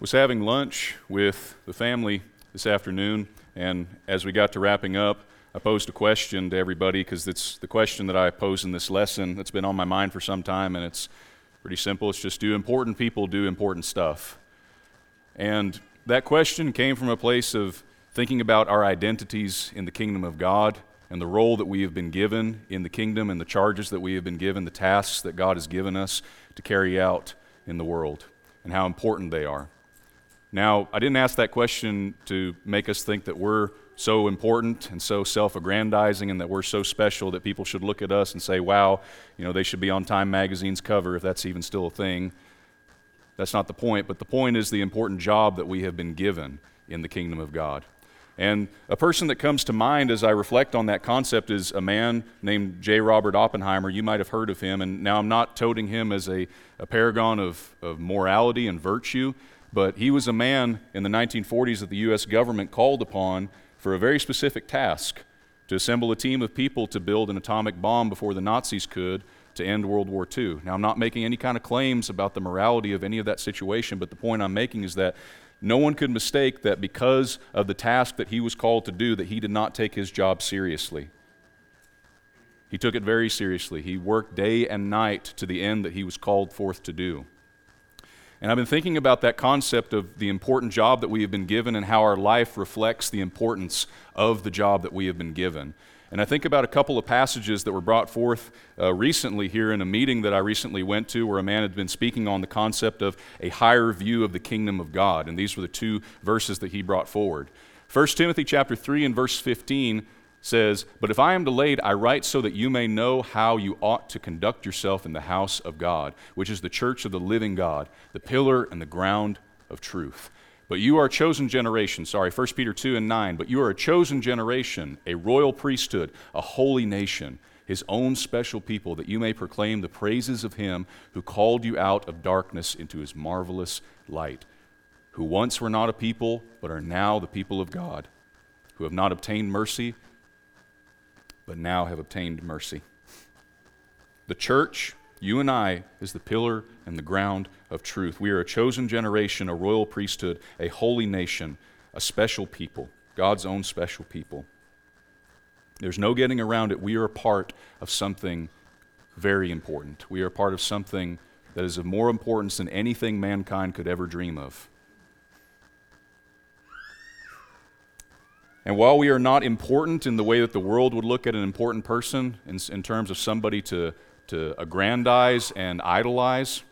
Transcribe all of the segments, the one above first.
was having lunch with the family this afternoon, and as we got to wrapping up, I posed a question to everybody because it's the question that I pose in this lesson that's been on my mind for some time, and it's pretty simple. It's just do important people do important stuff? And that question came from a place of thinking about our identities in the kingdom of God and the role that we have been given in the kingdom and the charges that we have been given, the tasks that God has given us to carry out in the world, and how important they are. Now, I didn't ask that question to make us think that we're so important and so self aggrandizing and that we're so special that people should look at us and say, wow, you know, they should be on Time Magazine's cover if that's even still a thing. That's not the point, but the point is the important job that we have been given in the kingdom of God. And a person that comes to mind as I reflect on that concept is a man named J. Robert Oppenheimer. You might have heard of him, and now I'm not toting him as a, a paragon of, of morality and virtue, but he was a man in the 1940s that the U.S. government called upon for a very specific task to assemble a team of people to build an atomic bomb before the Nazis could to end World War II. Now, I'm not making any kind of claims about the morality of any of that situation, but the point I'm making is that no one could mistake that because of the task that he was called to do, that he did not take his job seriously. He took it very seriously. He worked day and night to the end that he was called forth to do. And I've been thinking about that concept of the important job that we have been given and how our life reflects the importance of the job that we have been given. And I think about a couple of passages that were brought forth uh, recently here in a meeting that I recently went to where a man had been speaking on the concept of a higher view of the kingdom of God. And these were the two verses that he brought forward. 1 Timothy chapter 3 and verse 15 says, But if I am delayed, I write so that you may know how you ought to conduct yourself in the house of God, which is the church of the living God, the pillar and the ground of truth. But you are a chosen generation, sorry, 1 Peter 2 and 9, but you are a chosen generation, a royal priesthood, a holy nation, his own special people, that you may proclaim the praises of him who called you out of darkness into his marvelous light, who once were not a people, but are now the people of God, who have not obtained mercy but now have obtained mercy. The church, you and I, is the pillar and the ground of truth. We are a chosen generation, a royal priesthood, a holy nation, a special people, God's own special people. There's no getting around it. We are a part of something very important. We are part of something that is of more importance than anything mankind could ever dream of. And while we are not important in the way that the world would look at an important person in, in terms of somebody to, to aggrandize and idolize,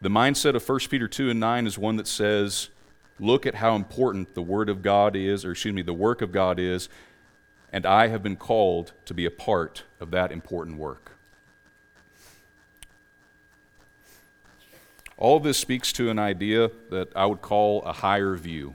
the mindset of 1 Peter 2 and 9 is one that says, look at how important the Word of God is, or excuse me, the work of God is, and I have been called to be a part of that important work. All this speaks to an idea that I would call a higher view.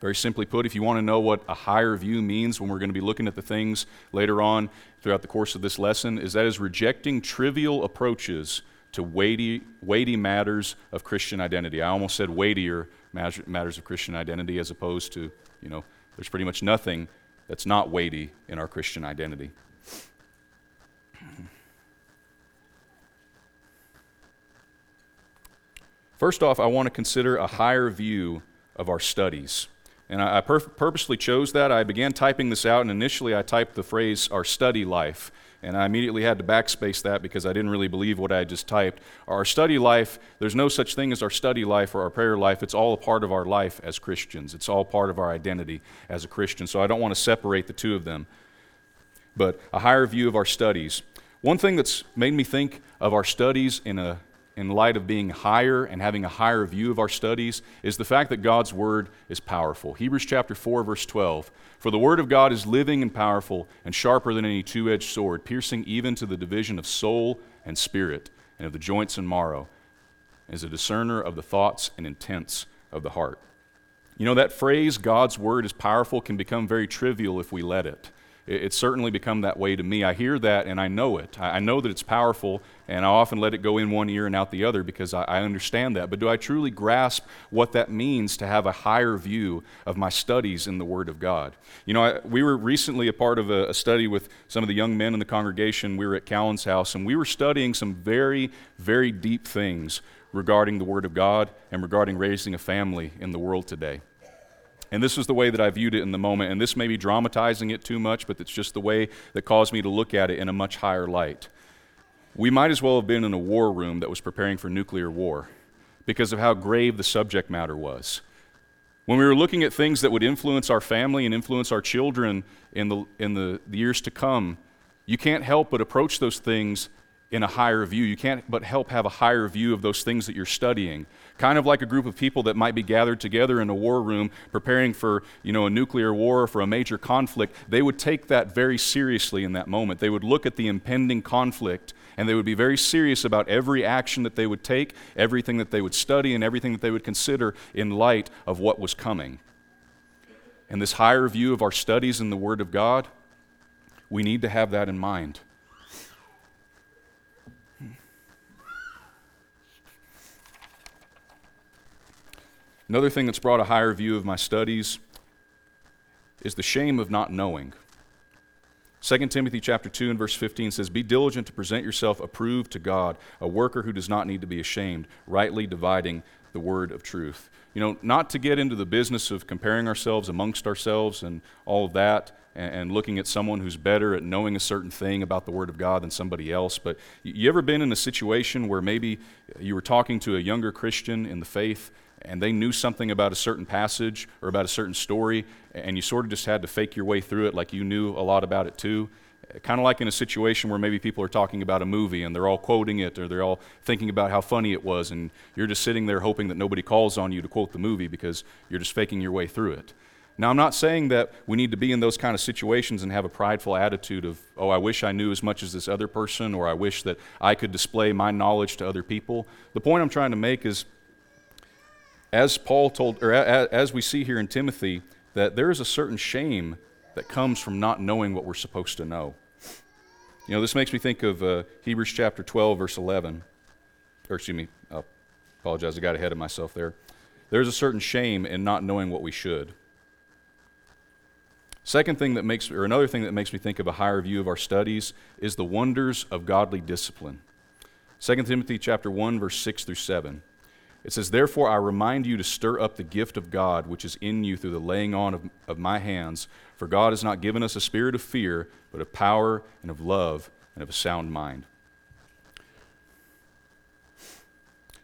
Very simply put, if you want to know what a higher view means when we're going to be looking at the things later on throughout the course of this lesson, is that is rejecting trivial approaches to weighty, weighty matters of Christian identity. I almost said weightier matters of Christian identity as opposed to, you know, there's pretty much nothing that's not weighty in our Christian identity. First off, I want to consider a higher view of our studies. And I, pur- purposely chose that. I began typing this out, and initially I typed the phrase our study life. And I immediately had to backspace that because I didn't really believe what I just typed. Our study life, there's no such thing as our study life or our prayer life. It's all a part of our life as Christians, it's all part of our identity as a Christian. So I don't want to separate the two of them. But a higher view of our studies. One thing that's made me think of our studies in a in light of being higher and having a higher view of our studies is the fact that God's Word is powerful. Hebrews chapter 4, verse 12. For the Word of God is living and powerful and sharper than any two edged sword, piercing even to the division of soul and spirit and of the joints and marrow, as a discerner of the thoughts and intents of the heart. You know, that phrase, God's Word is powerful, can become very trivial if we let it. It, it's certainly become that way to me. I hear that and I know it. I, know that it's powerful, and I often let it go in one ear and out the other because I, understand that. But do I truly grasp what that means to have a higher view of my studies in the Word of God? You know, I, we were recently a part of a, a study with some of the young men in the congregation. We were at Callan's house, and we were studying some very, very deep things regarding the Word of God and regarding raising a family in the world today. And this is the way that I viewed it in the moment. And this may be dramatizing it too much, but it's just the way that caused me to look at it in a much higher light. We might as well have been in a war room that was preparing for nuclear war because of how grave the subject matter was. When we were looking at things that would influence our family and influence our children in the, in the, the years to come, you can't help but approach those things in a higher view. You can't but help have a higher view of those things that you're studying. Kind of like a group of people that might be gathered together in a war room preparing for, you know, a nuclear war or for a major conflict. They would take that very seriously in that moment. They would look at the impending conflict and they would be very serious about every action that they would take, everything that they would study, and everything that they would consider in light of what was coming. And this higher view of our studies in the Word of God, we need to have that in mind. Another thing that's brought a higher view of my studies is the shame of not knowing. 2 Timothy chapter 2 and verse 15 says, Be diligent to present yourself approved to God, a worker who does not need to be ashamed, rightly dividing the word of truth. You know, not to get into the business of comparing ourselves amongst ourselves and all of that, and, and looking at someone who's better at knowing a certain thing about the Word of God than somebody else, but you ever been in a situation where maybe you were talking to a younger Christian in the faith and they knew something about a certain passage or about a certain story, and you sort of just had to fake your way through it like you knew a lot about it too. Kind of like in a situation where maybe people are talking about a movie and they're all quoting it or they're all thinking about how funny it was, and you're just sitting there hoping that nobody calls on you to quote the movie because you're just faking your way through it. Now, I'm not saying that we need to be in those kind of situations and have a prideful attitude of, oh, I wish I knew as much as this other person, or I wish that I could display my knowledge to other people. The point I'm trying to make is as Paul told, or as we see here in Timothy, that there is a certain shame that comes from not knowing what we're supposed to know. You know, this makes me think of uh, Hebrews chapter 12, verse 11. Or, excuse me, I apologize, I got ahead of myself there. There's a certain shame in not knowing what we should. Second thing that makes, or another thing that makes me think of a higher view of our studies is the wonders of godly discipline. 2 Timothy chapter 1, verse 6 through 7. It says, Therefore I remind you to stir up the gift of God which is in you through the laying on of, of my hands. For God has not given us a spirit of fear, but of power and of love and of a sound mind.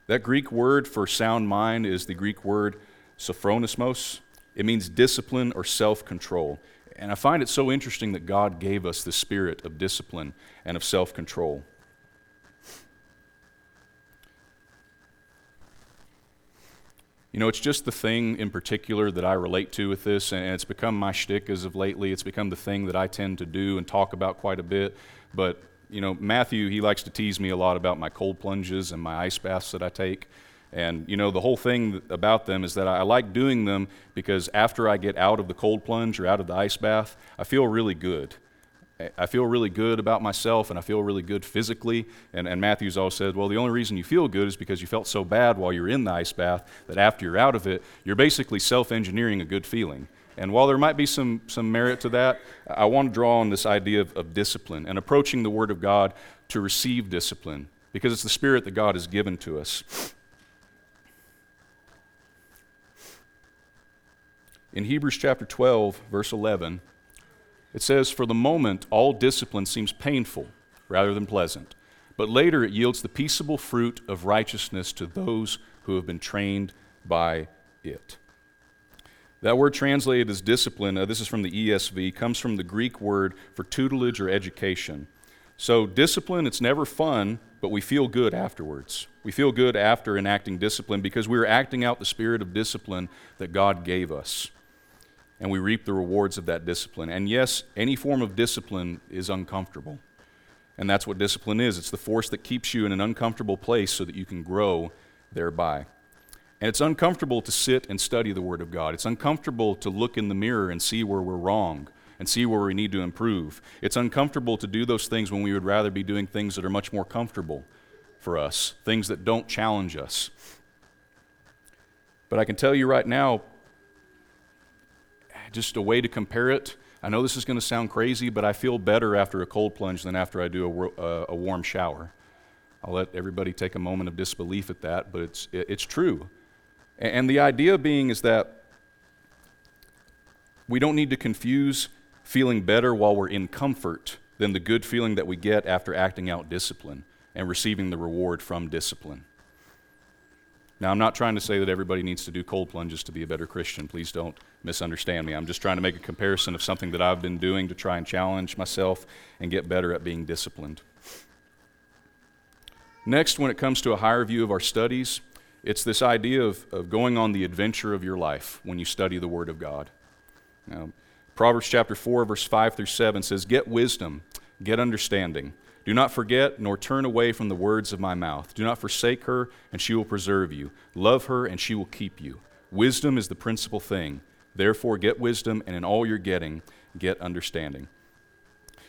That Greek word for sound mind is the Greek word sophronismos. It means discipline or self control. And I find it so interesting that God gave us the spirit of discipline and of self control. You know, it's just the thing in particular that I relate to with this, and it's become my shtick as of lately. It's become the thing that I tend to do and talk about quite a bit. But, you know, Matthew, he likes to tease me a lot about my cold plunges and my ice baths that I take. And, you know, the whole thing about them is that I like doing them because after I get out of the cold plunge or out of the ice bath, I feel really good. I feel really good about myself and I feel really good physically. And, and Matthew's always said, well, the only reason you feel good is because you felt so bad while you're in the ice bath that after you're out of it, you're basically self engineering a good feeling. And while there might be some, some merit to that, I want to draw on this idea of, of discipline and approaching the Word of God to receive discipline because it's the Spirit that God has given to us. In Hebrews chapter 12, verse 11, it says, For the moment, all discipline seems painful rather than pleasant, but later it yields the peaceable fruit of righteousness to those who have been trained by it. That word translated as discipline, uh, this is from the ESV, comes from the Greek word for tutelage or education. So, discipline, it's never fun, but we feel good afterwards. We feel good after enacting discipline because we are acting out the spirit of discipline that God gave us and we reap the rewards of that discipline. And yes, any form of discipline is uncomfortable. And that's what discipline is it's the force that keeps you in an uncomfortable place so that you can grow thereby. And it's uncomfortable to sit and study the Word of God. It's uncomfortable to look in the mirror and see where we're wrong and see where we need to improve. It's uncomfortable to do those things when we would rather be doing things that are much more comfortable for us, things that don't challenge us. But I can tell you right now, just a way to compare it. I know this is going to sound crazy, but I feel better after a cold plunge than after I do a, a, uh, a warm shower. I'll let everybody take a moment of disbelief at that, but it's, it's true. And the idea being is that we don't need to confuse feeling better while we're in comfort than the good feeling that we get after acting out discipline and receiving the reward from discipline. Now, I'm not trying to say that everybody needs to do cold plunges to be a better Christian. Please don't misunderstand me. I'm just trying to make a comparison of something that I've been doing to try and challenge myself and get better at being disciplined. Next, when it comes to a higher view of our studies, it's this idea of, of going on the adventure of your life when you study the Word of God. Now, Proverbs chapter 4, verse 5 through 7 says, Get wisdom, get understanding. Do not forget nor turn away from the words of my mouth. Do not forsake her, and she will preserve you. Love her, and she will keep you. Wisdom is the principal thing. Therefore, get wisdom, and in all you're getting, get understanding.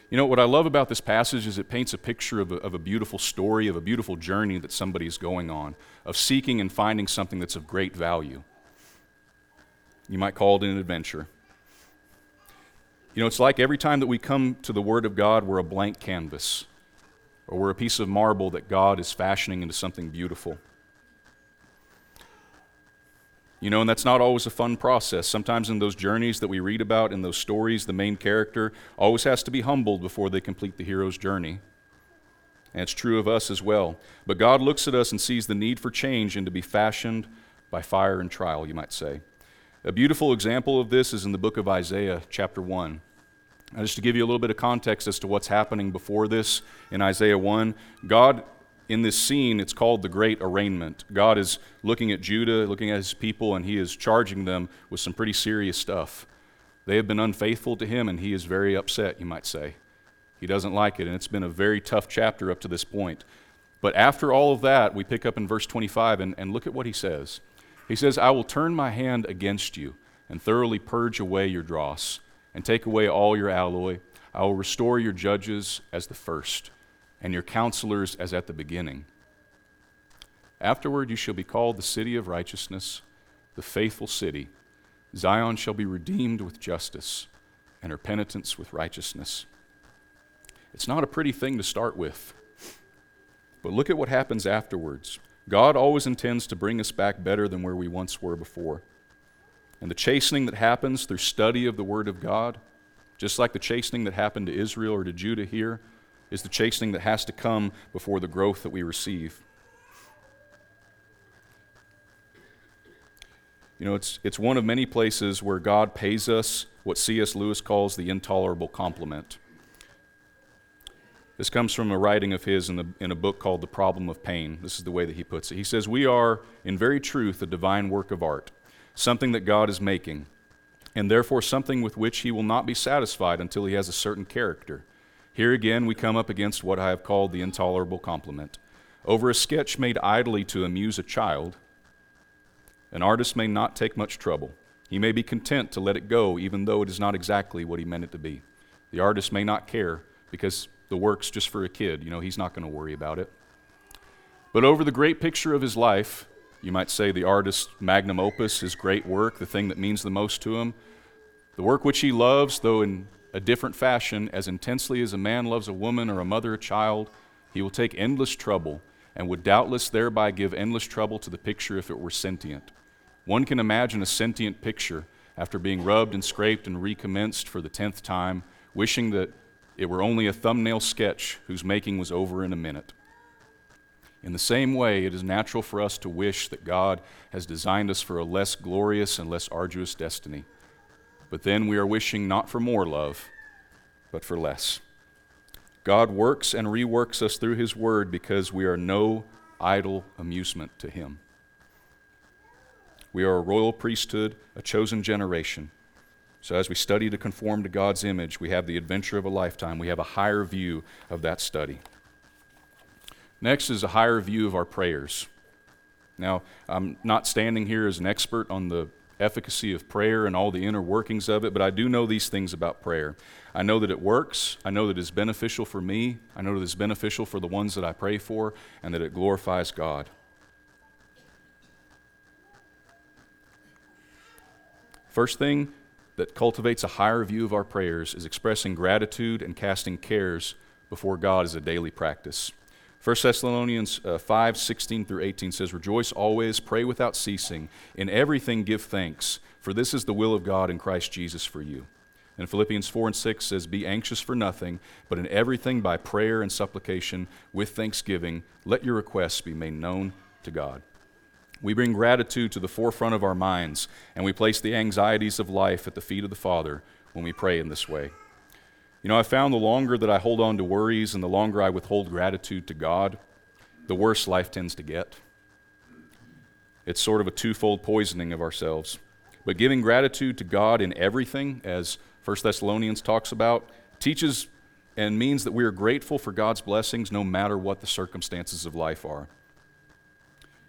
You know, what I love about this passage is it paints a picture of a, of a beautiful story, of a beautiful journey that somebody is going on, of seeking and finding something that's of great value. You might call it an adventure. You know, it's like every time that we come to the Word of God, we're a blank canvas or we're a piece of marble that God is fashioning into something beautiful. You know, and that's not always a fun process. Sometimes in those journeys that we read about, in those stories, the main character always has to be humbled before they complete the hero's journey. And it's true of us as well. But God looks at us and sees the need for change and to be fashioned by fire and trial, you might say. A beautiful example of this is in the book of Isaiah, chapter 1. Now, just to give you a little bit of context as to what's happening before this in Isaiah 1, God, in this scene, it's called the Great Arraignment. God is looking at Judah, looking at his people, and he is charging them with some pretty serious stuff. They have been unfaithful to him, and he is very upset, you might say. He doesn't like it, and it's been a very tough chapter up to this point. But after all of that, we pick up in verse 25, and, and look at what he says. He says, I will turn my hand against you and thoroughly purge away your dross and take away all your alloy. I will restore your judges as the first, and your counselors as at the beginning. Afterward, you shall be called the city of righteousness, the faithful city. Zion shall be redeemed with justice, and her penitents with righteousness. It's not a pretty thing to start with. But look at what happens afterwards. God always intends to bring us back better than where we once were before. And the chastening that happens through study of the Word of God, just like the chastening that happened to Israel or to Judah here, is the chastening that has to come before the growth that we receive. You know, it's, it's one of many places where God pays us what C.S. Lewis calls the intolerable compliment. This comes from a writing of his in, the, in a book called The Problem of Pain. This is the way that he puts it. He says, We are, in very truth, a divine work of art something that God is making, and therefore something with which he will not be satisfied until he has a certain character. Here again, we come up against what I have called the intolerable compliment. Over a sketch made idly to amuse a child, an artist may not take much trouble. He may be content to let it go, even though it is not exactly what he meant it to be. The artist may not care because the work's just for a kid. You know, he's not going to worry about it. But over the great picture of his life, you might say the artist's magnum opus, his great work, the thing that means the most to him. The work which he loves, though in a different fashion, as intensely as a man loves a woman or a mother a child, he will take endless trouble and would doubtless thereby give endless trouble to the picture if it were sentient. One can imagine a sentient picture after being rubbed and scraped and recommenced for the tenth time, wishing that it were only a thumbnail sketch whose making was over in a minute. In the same way, it is natural for us to wish that God has designed us for a less glorious and less arduous destiny. But then we are wishing not for more love, but for less. God works and reworks us through His Word because we are no idle amusement to Him. We are a royal priesthood, a chosen generation. So, as we study to conform to God's image, we have the adventure of a lifetime. We have a higher view of that study. Next is a higher view of our prayers. Now, I'm not standing here as an expert on the efficacy of prayer and all the inner workings of it, but I do know these things about prayer. I know that it works. I know that it's beneficial for me. I know that it's beneficial for the ones that I pray for, and that it glorifies God. First thing that cultivates a higher view of our prayers is expressing gratitude and casting cares before God as a daily practice. 1 Thessalonians uh, 5 16 through 18 says, Rejoice always, pray without ceasing, in everything give thanks, for this is the will of God in Christ Jesus for you. And Philippians 4 and 6 says, Be anxious for nothing, but in everything by prayer and supplication with thanksgiving, let your requests be made known to God. We bring gratitude to the forefront of our minds, and we place the anxieties of life at the feet of the Father when we pray in this way. You know, I found the longer that I hold on to worries and the longer I withhold gratitude to God, the worse life tends to get. It's sort of a twofold poisoning of ourselves. But giving gratitude to God in everything, as 1 Thessalonians talks about, teaches and means that we are grateful for God's blessings no matter what the circumstances of life are.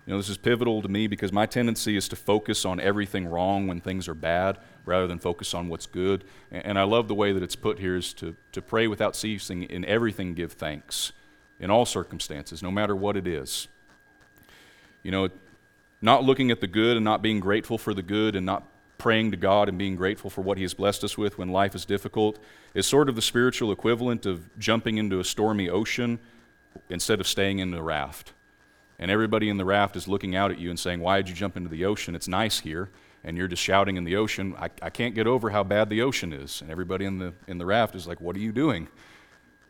You know, this is pivotal to me because my tendency is to focus on everything wrong when things are bad rather than focus on what's good. And I love the way that it's put here is to, to pray without ceasing, in everything give thanks, in all circumstances, no matter what it is. You know, not looking at the good and not being grateful for the good and not praying to God and being grateful for what He has blessed us with when life is difficult is sort of the spiritual equivalent of jumping into a stormy ocean instead of staying in the raft and everybody in the raft is looking out at you and saying, Why did you jump into the ocean? It's nice here. And you're just shouting in the ocean, I, I can't get over how bad the ocean is. And everybody in the, in the raft is like, What are you doing?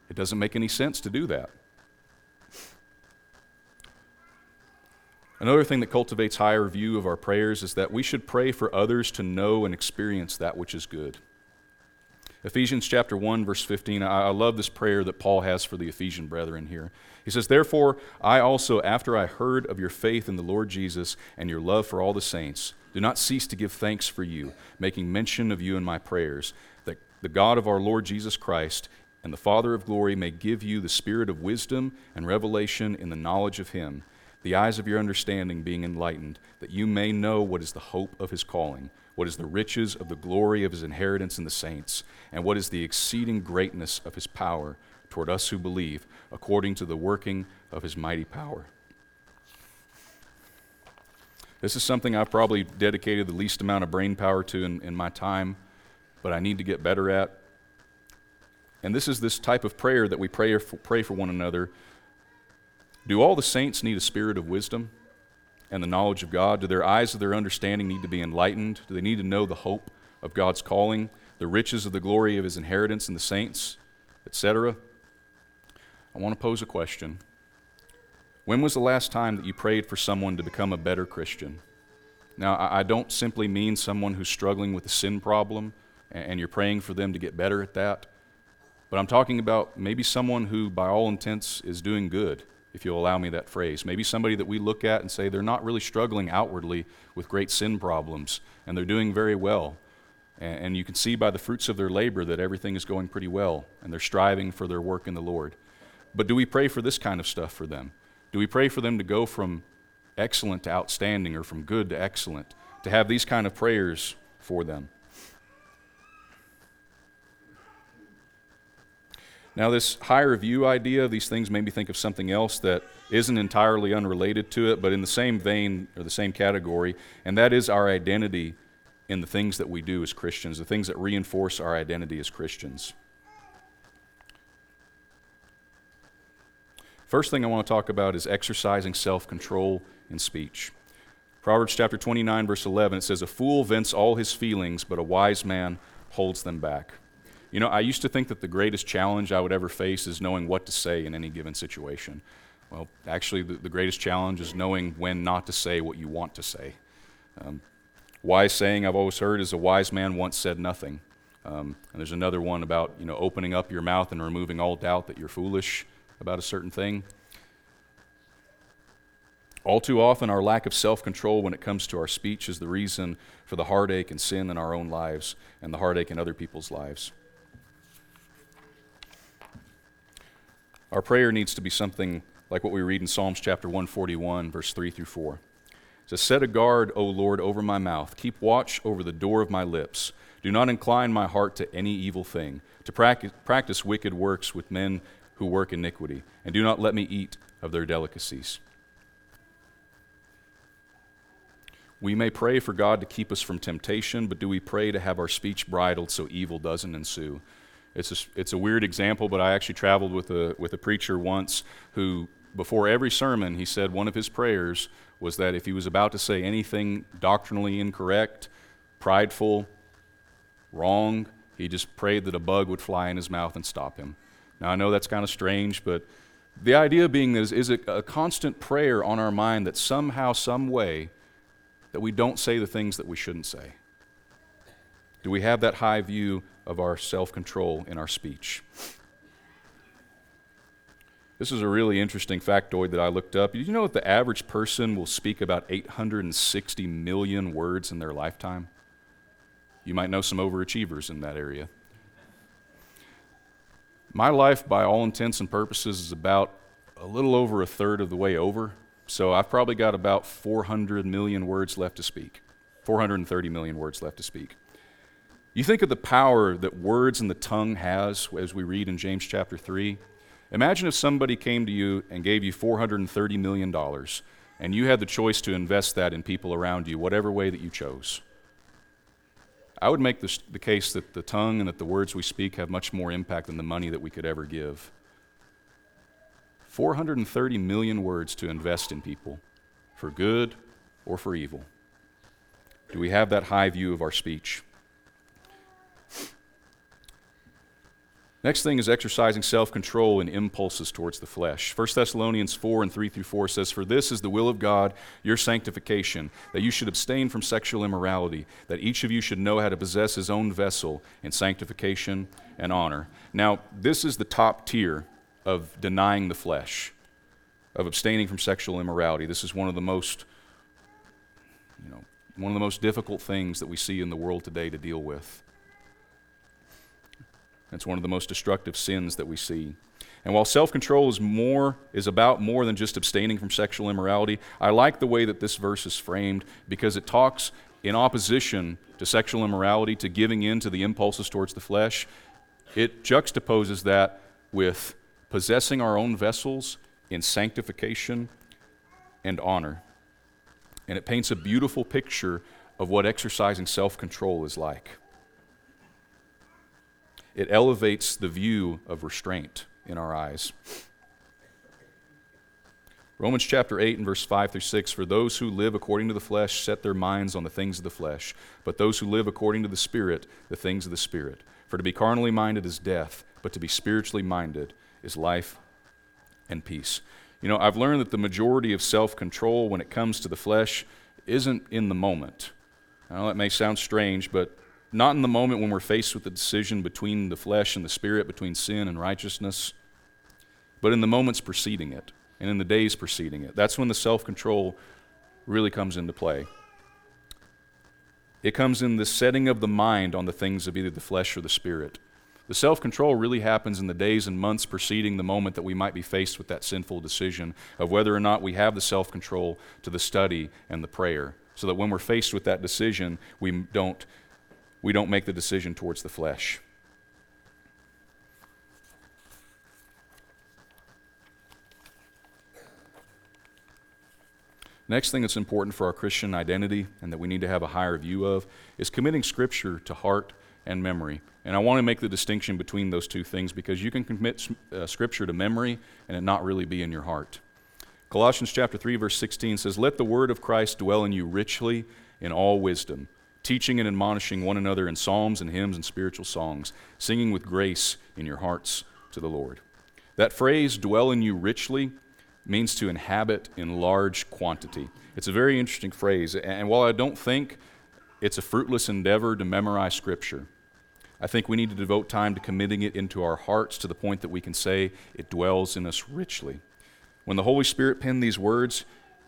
It doesn't make any sense to do that. Another thing that cultivates higher view of our prayers is that we should pray for others to know and experience that which is good. Ephesians chapter 1, verse 15. I, I love this prayer that Paul has for the Ephesian brethren here. He says, Therefore, I also, after I heard of your faith in the Lord Jesus and your love for all the saints, do not cease to give thanks for you, making mention of you in my prayers, that the God of our Lord Jesus Christ and the Father of glory may give you the spirit of wisdom and revelation in the knowledge of him, the eyes of your understanding being enlightened, that you may know what is the hope of his calling what is the riches of the glory of his inheritance in the saints, and what is the exceeding greatness of his power toward us who believe, according to the working of his mighty power. This is something I've probably dedicated the least amount of brain power to in, in my time, but I need to get better at. And this is this type of prayer that we pray for, pray for one another. Do all the saints need a spirit of wisdom? and the knowledge of God? Do their eyes of their understanding need to be enlightened? Do they need to know the hope of God's calling, the riches of the glory of his inheritance in the saints, etc.? I want to pose a question. When was the last time that you prayed for someone to become a better Christian? Now, I don't simply mean someone who's struggling with a sin problem and you're praying for them to get better at that, but I'm talking about maybe someone who, by all intents, is doing good if you'll allow me that phrase. Maybe somebody that we look at and say they're not really struggling outwardly with great sin problems, and they're doing very well. And, you can see by the fruits of their labor that everything is going pretty well, and they're striving for their work in the Lord. But do we pray for this kind of stuff for them? Do we pray for them to go from excellent to outstanding or from good to excellent? To have these kind of prayers for them? Now, this higher view idea, these things made me think of something else that isn't entirely unrelated to it, but in the same vein or the same category, and that is our identity in the things that we do as Christians, the things that reinforce our identity as Christians. First thing I want to talk about is exercising self control in speech. Proverbs chapter 29, verse 11, it says, A fool vents all his feelings, but a wise man holds them back. You know, I used to think that the greatest challenge I would ever face is knowing what to say in any given situation. Well, actually, the, the greatest challenge is knowing when not to say what you want to say. Um, wise saying I've always heard is a wise man once said nothing. Um, and there's another one about you know opening up your mouth and removing all doubt that you're foolish about a certain thing. All too often, our lack of self control when it comes to our speech is the reason for the heartache and sin in our own lives and the heartache in other people's lives. Our prayer needs to be something like what we read in Psalms chapter 141, verse 3 through 4. It says, Set a guard, O Lord, over my mouth. Keep watch over the door of my lips. Do not incline my heart to any evil thing, to practice wicked works with men who work iniquity, and do not let me eat of their delicacies. We may pray for God to keep us from temptation, but do we pray to have our speech bridled so evil doesn't ensue? It's a, it's a weird example, but I actually traveled with a, with a preacher once who, before every sermon, he said one of his prayers was that if he was about to say anything doctrinally incorrect, prideful, wrong, he just prayed that a bug would fly in his mouth and stop him. Now, I know that's kind of strange, but the idea being is, is it a constant prayer on our mind that somehow, some way, that we don't say the things that we shouldn't say? Do we have that high view of our self control in our speech? This is a really interesting factoid that I looked up. Did you know that the average person will speak about 860 million words in their lifetime? You might know some overachievers in that area. My life, by all intents and purposes, is about a little over a third of the way over. So I've probably got about 400 million words left to speak, 430 million words left to speak. You think of the power that words and the tongue has, as we read in James chapter 3. Imagine if somebody came to you and gave you $430 million, and you had the choice to invest that in people around you, whatever way that you chose. I would make the case that the tongue and that the words we speak have much more impact than the money that we could ever give. 430 million words to invest in people, for good or for evil. Do we have that high view of our speech? Next thing is exercising self control and impulses towards the flesh. 1 Thessalonians 4 and 3 through 4 says, For this is the will of God, your sanctification, that you should abstain from sexual immorality, that each of you should know how to possess his own vessel in sanctification and honor. Now, this is the top tier of denying the flesh, of abstaining from sexual immorality. This is one of the most, you know, one of the most difficult things that we see in the world today to deal with. It's one of the most destructive sins that we see. And while self-control is more is about more than just abstaining from sexual immorality, I like the way that this verse is framed because it talks in opposition to sexual immorality, to giving in to the impulses towards the flesh. It juxtaposes that with possessing our own vessels in sanctification and honor. And it paints a beautiful picture of what exercising self-control is like it elevates the view of restraint in our eyes. Romans chapter 8 and verse 5 through 6 For those who live according to the flesh set their minds on the things of the flesh, but those who live according to the Spirit, the things of the Spirit. For to be carnally minded is death, but to be spiritually minded is life and peace. You know, I've learned that the majority of self control when it comes to the flesh isn't in the moment. I know that may sound strange, but not in the moment when we're faced with the decision between the flesh and the spirit, between sin and righteousness, but in the moments preceding it and in the days preceding it. That's when the self control really comes into play. It comes in the setting of the mind on the things of either the flesh or the spirit. The self control really happens in the days and months preceding the moment that we might be faced with that sinful decision of whether or not we have the self control to the study and the prayer. So that when we're faced with that decision, we don't we don't make the decision towards the flesh. Next thing that's important for our Christian identity and that we need to have a higher view of is committing Scripture to heart and memory. And I want to make the distinction between those two things because you can commit uh, Scripture to memory and it not really be in your heart. Colossians chapter 3 verse 16 says, "Let the word of Christ dwell in you richly in all wisdom, teaching and admonishing one another in psalms and hymns and spiritual songs, singing with grace in your hearts to the Lord. That phrase, dwell in you richly, means to inhabit in large quantity. It's a very interesting phrase, and while I don't think it's a fruitless endeavor to memorize Scripture, I think we need to devote time to committing it into our hearts to the point that we can say it dwells in us richly. When the Holy Spirit penned these words,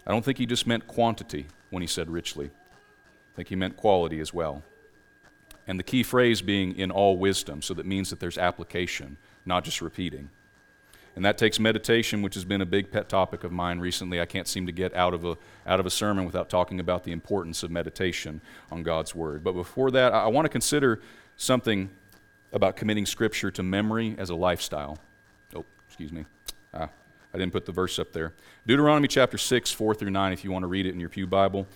I don't think he just meant quantity when he said richly. Think he meant quality as well. And the key phrase being in all wisdom, so that means that there's application, not just repeating. And that takes meditation, which has been a big pet topic of mine recently. I can't seem to get out of a, out of a sermon without talking about the importance of meditation on God's Word. But before that, I, I want to consider something about committing Scripture to memory as a lifestyle. Oh, excuse me. Ah, I didn't put the verse up there. Deuteronomy chapter 6, 4 through 9, if you want to read it in your Pew Bible.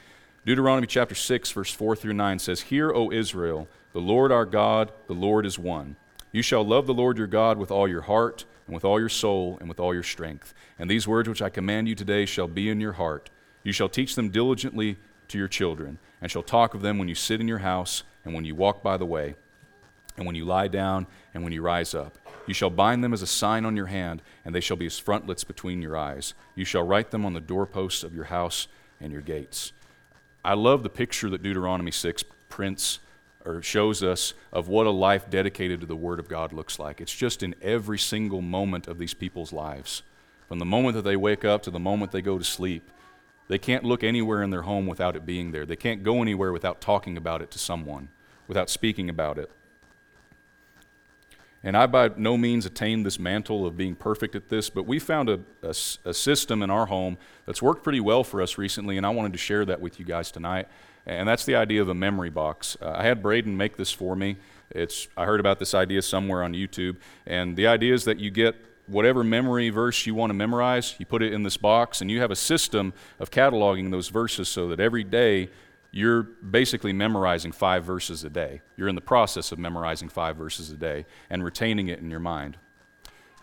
Deuteronomy chapter 6, verse 4 through 9 says, Hear, O Israel, the Lord our God, the Lord is one. You shall love the Lord your God with all your heart, and with all your soul, and with all your strength. And these words which I command you today shall be in your heart. You shall teach them diligently to your children, and shall talk of them when you sit in your house, and when you walk by the way, and when you lie down, and when you rise up. You shall bind them as a sign on your hand, and they shall be as frontlets between your eyes. You shall write them on the doorposts of your house and your gates. I love the picture that Deuteronomy 6 prints or shows us of what a life dedicated to the Word of God looks like. It's just in every single moment of these people's lives. From the moment that they wake up to the moment they go to sleep, they can't look anywhere in their home without it being there. They can't go anywhere without talking about it to someone, without speaking about it. And I by no means attained this mantle of being perfect at this, but we found a, a, a, system in our home that's worked pretty well for us recently, and I wanted to share that with you guys tonight. And that's the idea of a memory box. Uh, I had Braden make this for me. It's, I heard about this idea somewhere on YouTube, and the idea is that you get whatever memory verse you want to memorize, you put it in this box, and you have a system of cataloging those verses so that every day you're basically memorizing five verses a day. You're in the process of memorizing five verses a day and retaining it in your mind.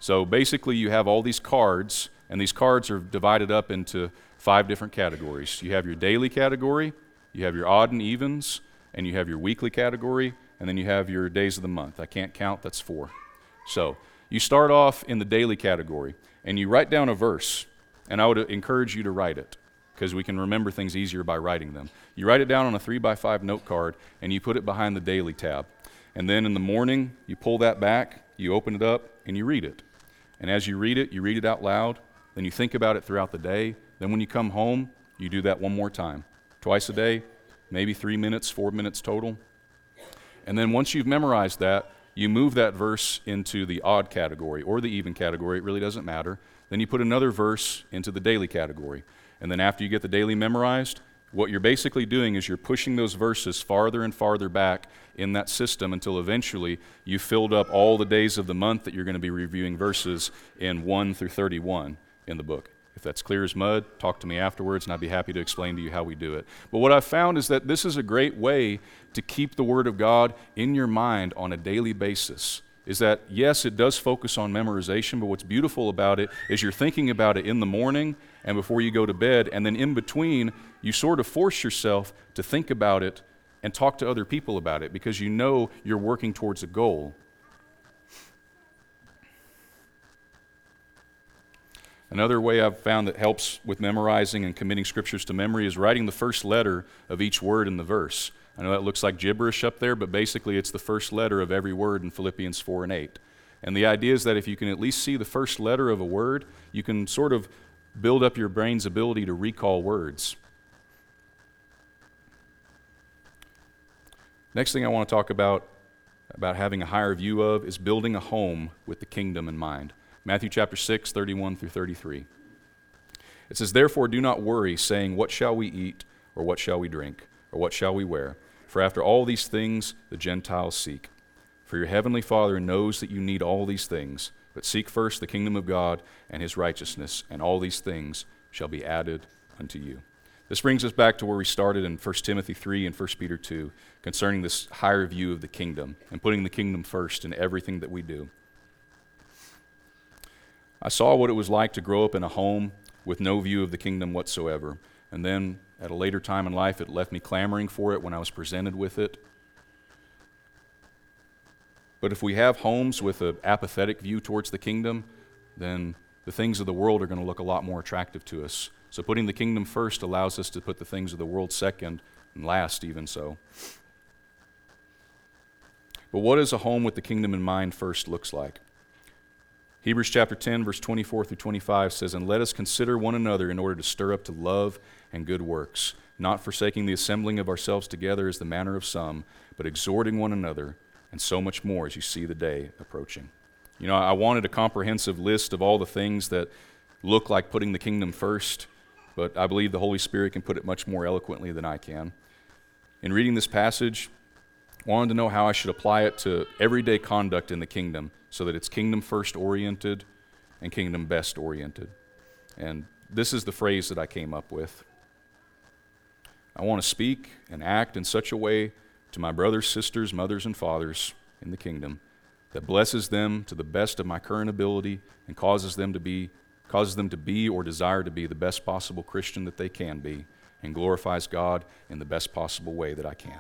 So basically, you have all these cards, and these cards are divided up into five different categories. You have your daily category, you have your odd and evens, and you have your weekly category, and then you have your days of the month. I can't count, that's four. So you start off in the daily category, and you write down a verse, and I would encourage you to write it because we can remember things easier by writing them. You write it down on a three by five note card and you put it behind the daily tab. And then in the morning, you pull that back, you open it up, and you read it. And as you read it, you read it out loud, then you think about it throughout the day. Then when you come home, you do that one more time. Twice a day, maybe three minutes, four minutes total. And then once you've memorized that, you move that verse into the odd category or the even category. It really doesn't matter. Then you put another verse into the daily category. And then after you get the daily memorized, what you're basically doing is you're pushing those verses farther and farther back in that system until eventually you filled up all the days of the month that you're going to be reviewing verses in 1 through 31 in the book. If that's clear as mud, talk to me afterwards and I'd be happy to explain to you how we do it. But what I've found is that this is a great way to keep the Word of God in your mind on a daily basis is that yes, it does focus on memorization, but what's beautiful about it is you're thinking about it in the morning and before you go to bed, and then in between, you sort of force yourself to think about it and talk to other people about it because you know you're working towards a goal. Another way I've found that helps with memorizing and committing scriptures to memory is writing the first letter of each word in the verse. I know that looks like gibberish up there, but basically it's the first letter of every word in Philippians 4 and 8. And the idea is that if you can at least see the first letter of a word, you can sort of build up your brain's ability to recall words. Next thing I want to talk about about having a higher view of is building a home with the kingdom in mind. Matthew chapter 6, 31 through 33. It says, Therefore do not worry, saying, What shall we eat, or what shall we drink, or what shall we wear? For after all these things the Gentiles seek. For your heavenly Father knows that you need all these things. But seek first the kingdom of God and his righteousness, and all these things shall be added unto you. This brings us back to where we started in 1 Timothy 3 and 1 Peter 2 concerning this higher view of the kingdom and putting the kingdom first in everything that we do. I saw what it was like to grow up in a home with no view of the kingdom whatsoever. And then at a later time in life, it left me clamoring for it when I was presented with it. But if we have homes with an apathetic view towards the kingdom, then the things of the world are going to look a lot more attractive to us. So putting the kingdom first allows us to put the things of the world second and last, even so. But what does a home with the kingdom in mind first looks like? Hebrews chapter 10, verse 24 through 25 says, And let us consider one another in order to stir up to love and good works, not forsaking the assembling of ourselves together as the manner of some, but exhorting one another and so much more as you see the day approaching. You know, I wanted a comprehensive list of all the things that look like putting the kingdom first, but I believe the Holy Spirit can put it much more eloquently than I can. In reading this passage, I wanted to know how I should apply it to everyday conduct in the kingdom so that it's kingdom first oriented and kingdom best oriented. And this is the phrase that I came up with. I want to speak and act in such a way to my brothers, sisters, mothers, and fathers in the kingdom that blesses them to the best of my current ability and causes them to be causes them to be or desire to be the best possible Christian that they can be and glorifies God in the best possible way that I can.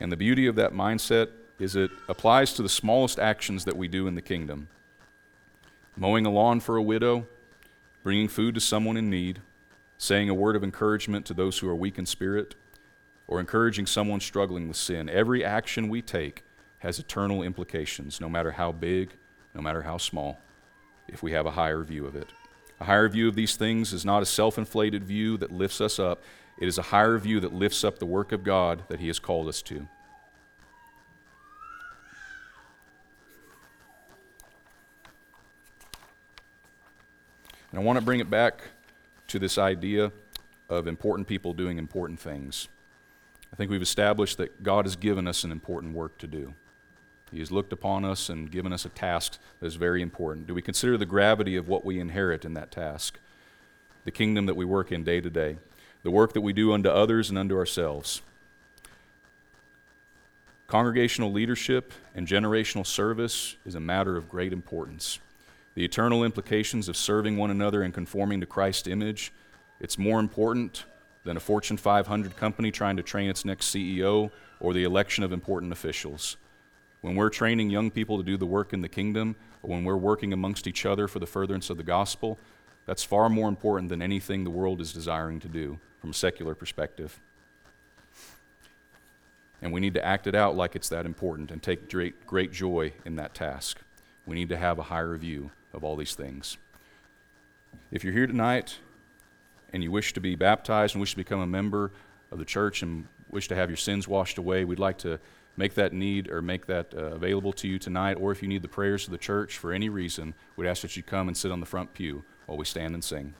And the beauty of that mindset is it applies to the smallest actions that we do in the kingdom. Mowing a lawn for a widow, bringing food to someone in need, saying a word of encouragement to those who are weak in spirit, or encouraging someone struggling with sin. Every action we take has eternal implications, no matter how big, no matter how small, if we have a higher view of it. A higher view of these things is not a self inflated view that lifts us up, it is a higher view that lifts up the work of God that He has called us to. And I want to bring it back to this idea of important people doing important things. I think we've established that God has given us an important work to do. He has looked upon us and given us a task that is very important. Do we consider the gravity of what we inherit in that task? The kingdom that we work in day to day, the work that we do unto others and unto ourselves. Congregational leadership and generational service is a matter of great importance. The eternal implications of serving one another and conforming to Christ's image, it's more important than a Fortune 500 company trying to train its next CEO or the election of important officials. When we're training young people to do the work in the kingdom, or when we're working amongst each other for the furtherance of the gospel, that's far more important than anything the world is desiring to do from a secular perspective. And we need to act it out like it's that important and take great, great joy in that task. We need to have a higher view of all these things. If you're here tonight and you wish to be baptized and wish to become a member of the church and wish to have your sins washed away, we'd like to make that need or make that uh, available to you tonight. Or if you need the prayers of the church for any reason, we'd ask that you come and sit on the front pew while we stand and sing.